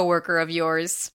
coworker of yours.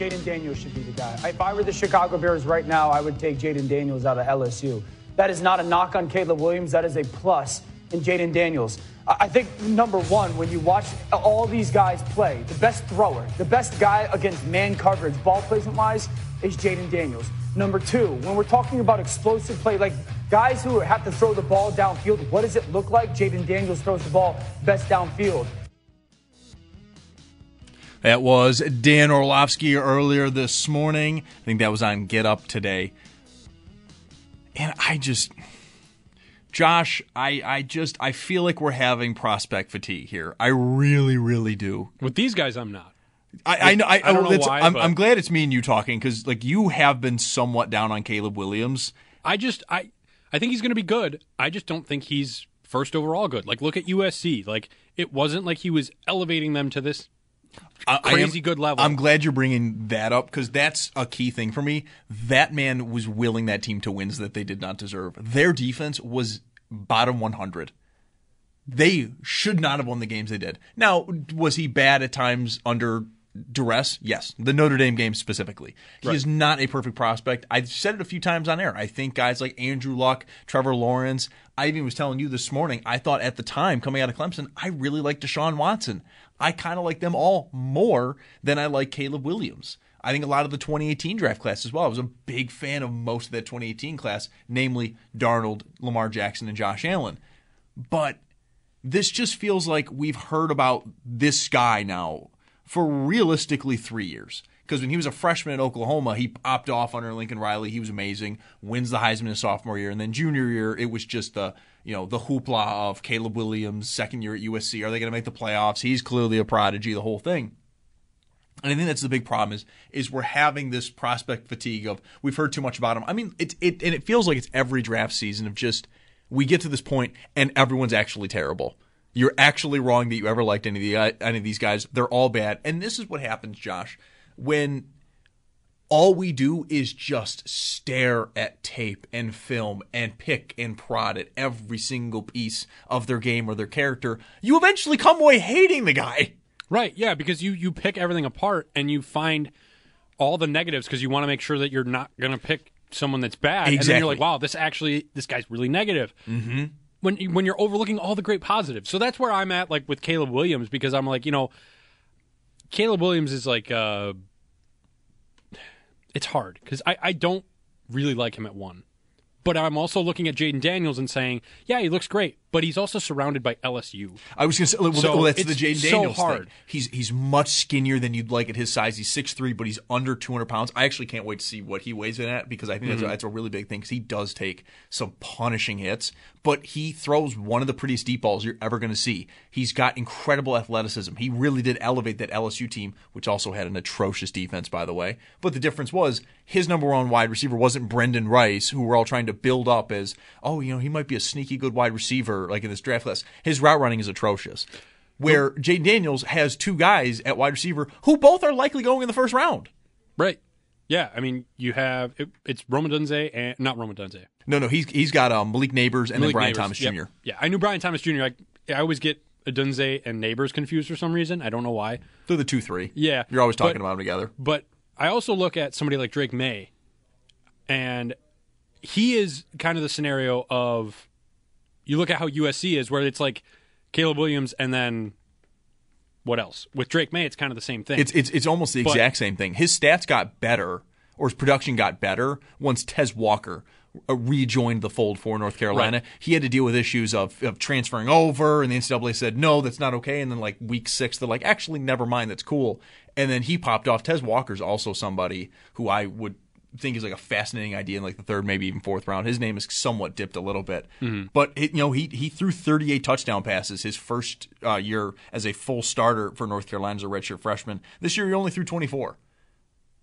Jayden Daniels should be the guy. If I were the Chicago Bears right now, I would take Jayden Daniels out of LSU. That is not a knock on Caleb Williams. That is a plus in Jayden Daniels. I think number one, when you watch all these guys play, the best thrower, the best guy against man coverage, ball placement wise, is Jayden Daniels. Number two, when we're talking about explosive play, like guys who have to throw the ball downfield, what does it look like? Jayden Daniels throws the ball best downfield. That was Dan Orlovsky earlier this morning. I think that was on Get Up today. And I just Josh, I, I just I feel like we're having prospect fatigue here. I really, really do. With these guys, I'm not. I, I know. I, I don't know why, I'm, I'm glad it's me and you talking because like you have been somewhat down on Caleb Williams. I just I I think he's going to be good. I just don't think he's first overall good. Like look at USC. Like it wasn't like he was elevating them to this I- I am- crazy good level. I'm glad you're bringing that up because that's a key thing for me. That man was willing that team to wins that they did not deserve. Their defense was bottom 100. They should not have won the games they did. Now, was he bad at times under duress? Yes. The Notre Dame game specifically. He is not a perfect prospect. I've said it a few times on air. I think guys like Andrew Luck, Trevor Lawrence, I even was telling you this morning, I thought at the time coming out of Clemson, I really liked Deshaun Watson. I kind of like them all more than I like Caleb Williams. I think a lot of the 2018 draft class as well. I was a big fan of most of that 2018 class, namely Darnold, Lamar Jackson, and Josh Allen. But this just feels like we've heard about this guy now for realistically three years. Because when he was a freshman at Oklahoma, he popped off under Lincoln Riley. He was amazing. Wins the Heisman sophomore year, and then junior year, it was just the you know the hoopla of Caleb Williams, second year at USC. Are they going to make the playoffs? He's clearly a prodigy. The whole thing. And I think that's the big problem is is we're having this prospect fatigue of we've heard too much about him. I mean, it it and it feels like it's every draft season of just we get to this point and everyone's actually terrible. You're actually wrong that you ever liked any of the any of these guys. They're all bad. And this is what happens, Josh, when all we do is just stare at tape and film and pick and prod at every single piece of their game or their character. You eventually come away hating the guy. Right, yeah, because you you pick everything apart and you find all the negatives because you want to make sure that you're not going to pick someone that's bad. Exactly. And then you're like, wow, this actually this guy's really negative. Mm-hmm. When when you're overlooking all the great positives, so that's where I'm at, like with Caleb Williams, because I'm like, you know, Caleb Williams is like, uh, it's hard because I I don't really like him at one. But I'm also looking at Jayden Daniels and saying, yeah, he looks great, but he's also surrounded by LSU. I was going to say, well, So well, that's the Jayden so Daniels hard. thing. He's he's much skinnier than you'd like at his size. He's 6'3", but he's under 200 pounds. I actually can't wait to see what he weighs in at because I think Mm-hmm. that's, a, that's a really big thing because he does take some punishing hits, but he throws one of the prettiest deep balls you're ever going to see. He's got incredible athleticism. He really did elevate that LSU team, which also had an atrocious defense, by the way. But the difference was his number one wide receiver wasn't Brenden Rice, who we're all trying to build up as, oh, you know, he might be a sneaky good wide receiver like in this draft class. His route running is atrocious. Where Jayden Daniels has two guys at wide receiver who both are likely going in the first round. Right. Yeah, I mean, you have it, it's Rome Odunze and not Rome Odunze. No, no, he's he's got um, Malik Nabers and Malik then Brian Nabers. Thomas Yep. Jr. Yeah, I knew Brian Thomas Jr. Like I always get Dunze and Nabers confused for some reason. I don't know why. They're the two three. Yeah, you're always talking but- about them together. But I also look at somebody like Drake Maye, and he is kind of the scenario of you look at how USC is, where it's like Caleb Williams and then what else? With Drake Maye, it's kind of the same thing. It's it's it's almost the But- exact same thing. His stats got better, or his production got better once Tez Walker uh, rejoined the fold for North Carolina. Right. He had to deal with issues of, of transferring over, and the NCAA said no, that's not okay. And then like week six, they're like, actually, never mind, that's cool. And then he popped off. Tez Walker's also somebody who I would think is like a fascinating idea in like the third, maybe even fourth round. His name is somewhat dipped a little bit, but it, you know he he threw 38 touchdown passes his first uh, year as a full starter for North Carolina as a redshirt freshman. This year he only threw 24.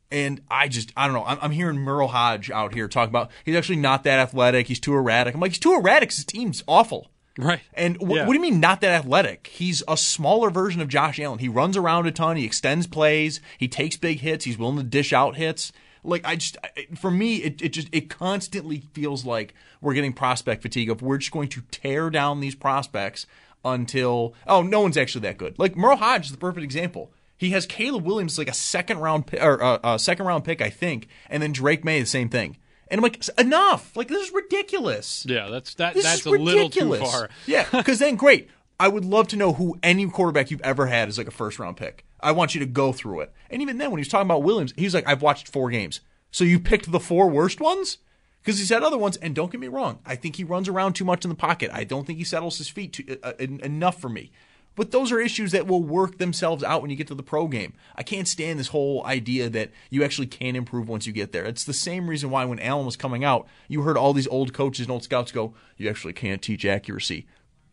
And I just, I don't know. I'm, I'm hearing Merril Hoge out here talking about he's actually not that athletic. He's too erratic. I'm like, he's too erratic. 'cause His team's awful. right. And wh- Yeah. what do you mean not that athletic? He's a smaller version of Josh Allen. He runs around a ton. He extends plays. He takes big hits. He's willing to dish out hits. Like I just, I- for me, it, it just it constantly feels like we're getting prospect fatigue. Of we're just going to tear down these prospects until oh no one's actually that good. Like Merril Hoge is the perfect example. He has Caleb Williams like a second round pick, or uh, a second round pick, I think, and then Drake Maye the same thing. And I'm like, enough! Like this is ridiculous. Yeah, that's that. This that's a little too far. Yeah, because then great. I would love to know who any quarterback you've ever had is like a first round pick. I want you to go through it. And even then, when he was talking about Williams, he was like, "I've watched four games, so you picked the four worst ones." Because he's had other ones, and don't get me wrong, I think he runs around too much in the pocket. I don't think he settles his feet too, uh, en- enough for me. But those are issues that will work themselves out when you get to the pro game. I can't stand this whole idea that you actually can improve once you get there. It's the same reason why when Allen was coming out, you heard all these old coaches and old scouts go, "You actually can't teach accuracy."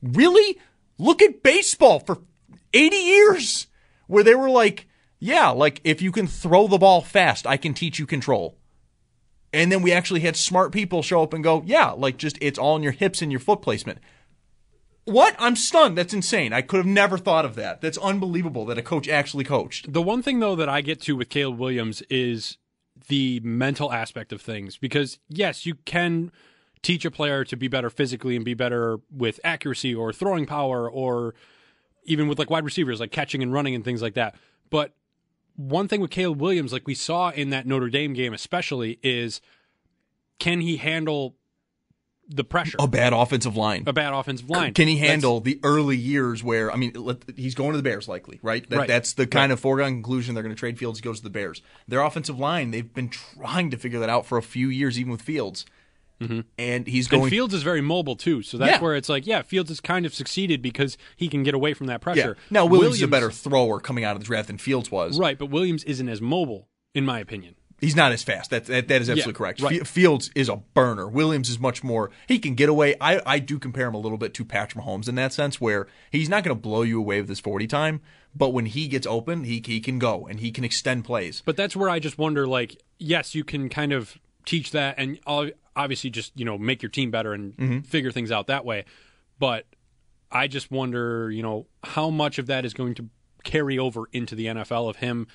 Really? Look at baseball for 80 years where they were like, "Yeah, like if you can throw the ball fast, I can teach you control." And then we actually had smart people show up and go, "Yeah, like just it's all in your hips and your foot placement." What? I'm stunned. That's insane. I could have never thought of that. That's unbelievable that a coach actually coached. The one thing though that I get to with Caleb Williams is the mental aspect of things because yes, you can teach a player to be better physically and be better with accuracy or throwing power or even with like wide receivers like catching and running and things like that. But one thing with Caleb Williams like we saw in that Notre Dame game especially is can he handle the pressure? A bad offensive line. A bad offensive line. Can he That's- handle the early years where I mean, let, he's going to the Bears likely, right? That, Right. That's the kind of foregone conclusion. They're going to trade Fields. He goes to the Bears. Their offensive line, they've been trying to figure that out for a few years, even with Fields. Mm-hmm. And he's going. And Fields is very mobile too, so that's Yeah. where it's like, yeah, Fields has kind of succeeded because he can get away from that yeah. pressure. Now Williams, is a better thrower coming out of the draft than Fields was. right? But Williams isn't as mobile, in my opinion. He's not as fast. That that, that is absolutely Yeah, correct. right. Fields is a burner. Williams is much more. He can get away. I, I do compare him a little bit to Patrick Mahomes in that sense, where he's not going to blow you away with his forty time, but when he gets open, he he can go and he can extend plays. But that's where I just wonder, like, yes, you can kind of teach that, and obviously just you know make your team better and Mm-hmm. figure things out that way. But I just wonder, you know, how much of that is going to carry over into the NFL of him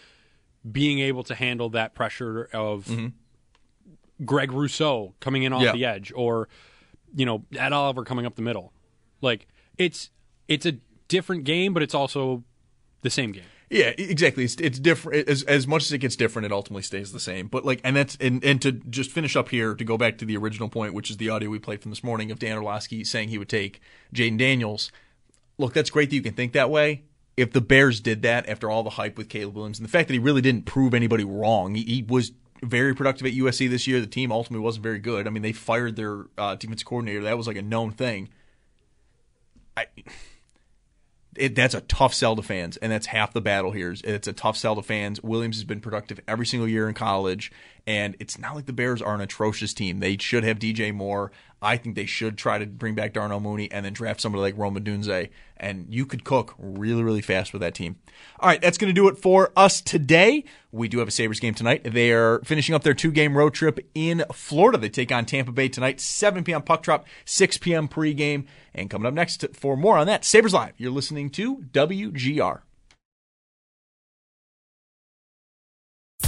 being able to handle that pressure of Greg Rousseau coming in off Mm-hmm. Yeah. the edge, or you know Ed Oliver coming up the middle. Like it's it's a different game, but it's also the same game. Yeah, exactly. It's it's different as as much as it gets different. It ultimately stays the same. But like, and that's and and to just finish up here to go back to the original point, which is the audio we played from this morning of Dan Orlovsky saying he would take Jayden Daniels. Look, that's great that you can think that way. If the Bears did that after all the hype with Caleb Williams and the fact that he really didn't prove anybody wrong, he, he was very productive at USC this year. The team ultimately wasn't very good. I mean, they fired their uh, defensive coordinator. That was like a known thing. I it, that's a tough sell to fans, and that's half the battle here. It's a tough sell to fans. Williams has been productive every single year in college, and it's not like the Bears are an atrocious team. They should have DJ Moore. I think they should try to bring back Darnell Mooney and then draft somebody like Rome Odunze, and you could cook really, really fast with that team. All right, that's going to do it for us today. We do have a Sabres game tonight. They are finishing up their two game road trip in Florida. They take on Tampa Bay tonight, 7 p.m. puck drop, 6 p.m. pregame. And coming up next for more on that, Sabres Live. You're listening to WGR.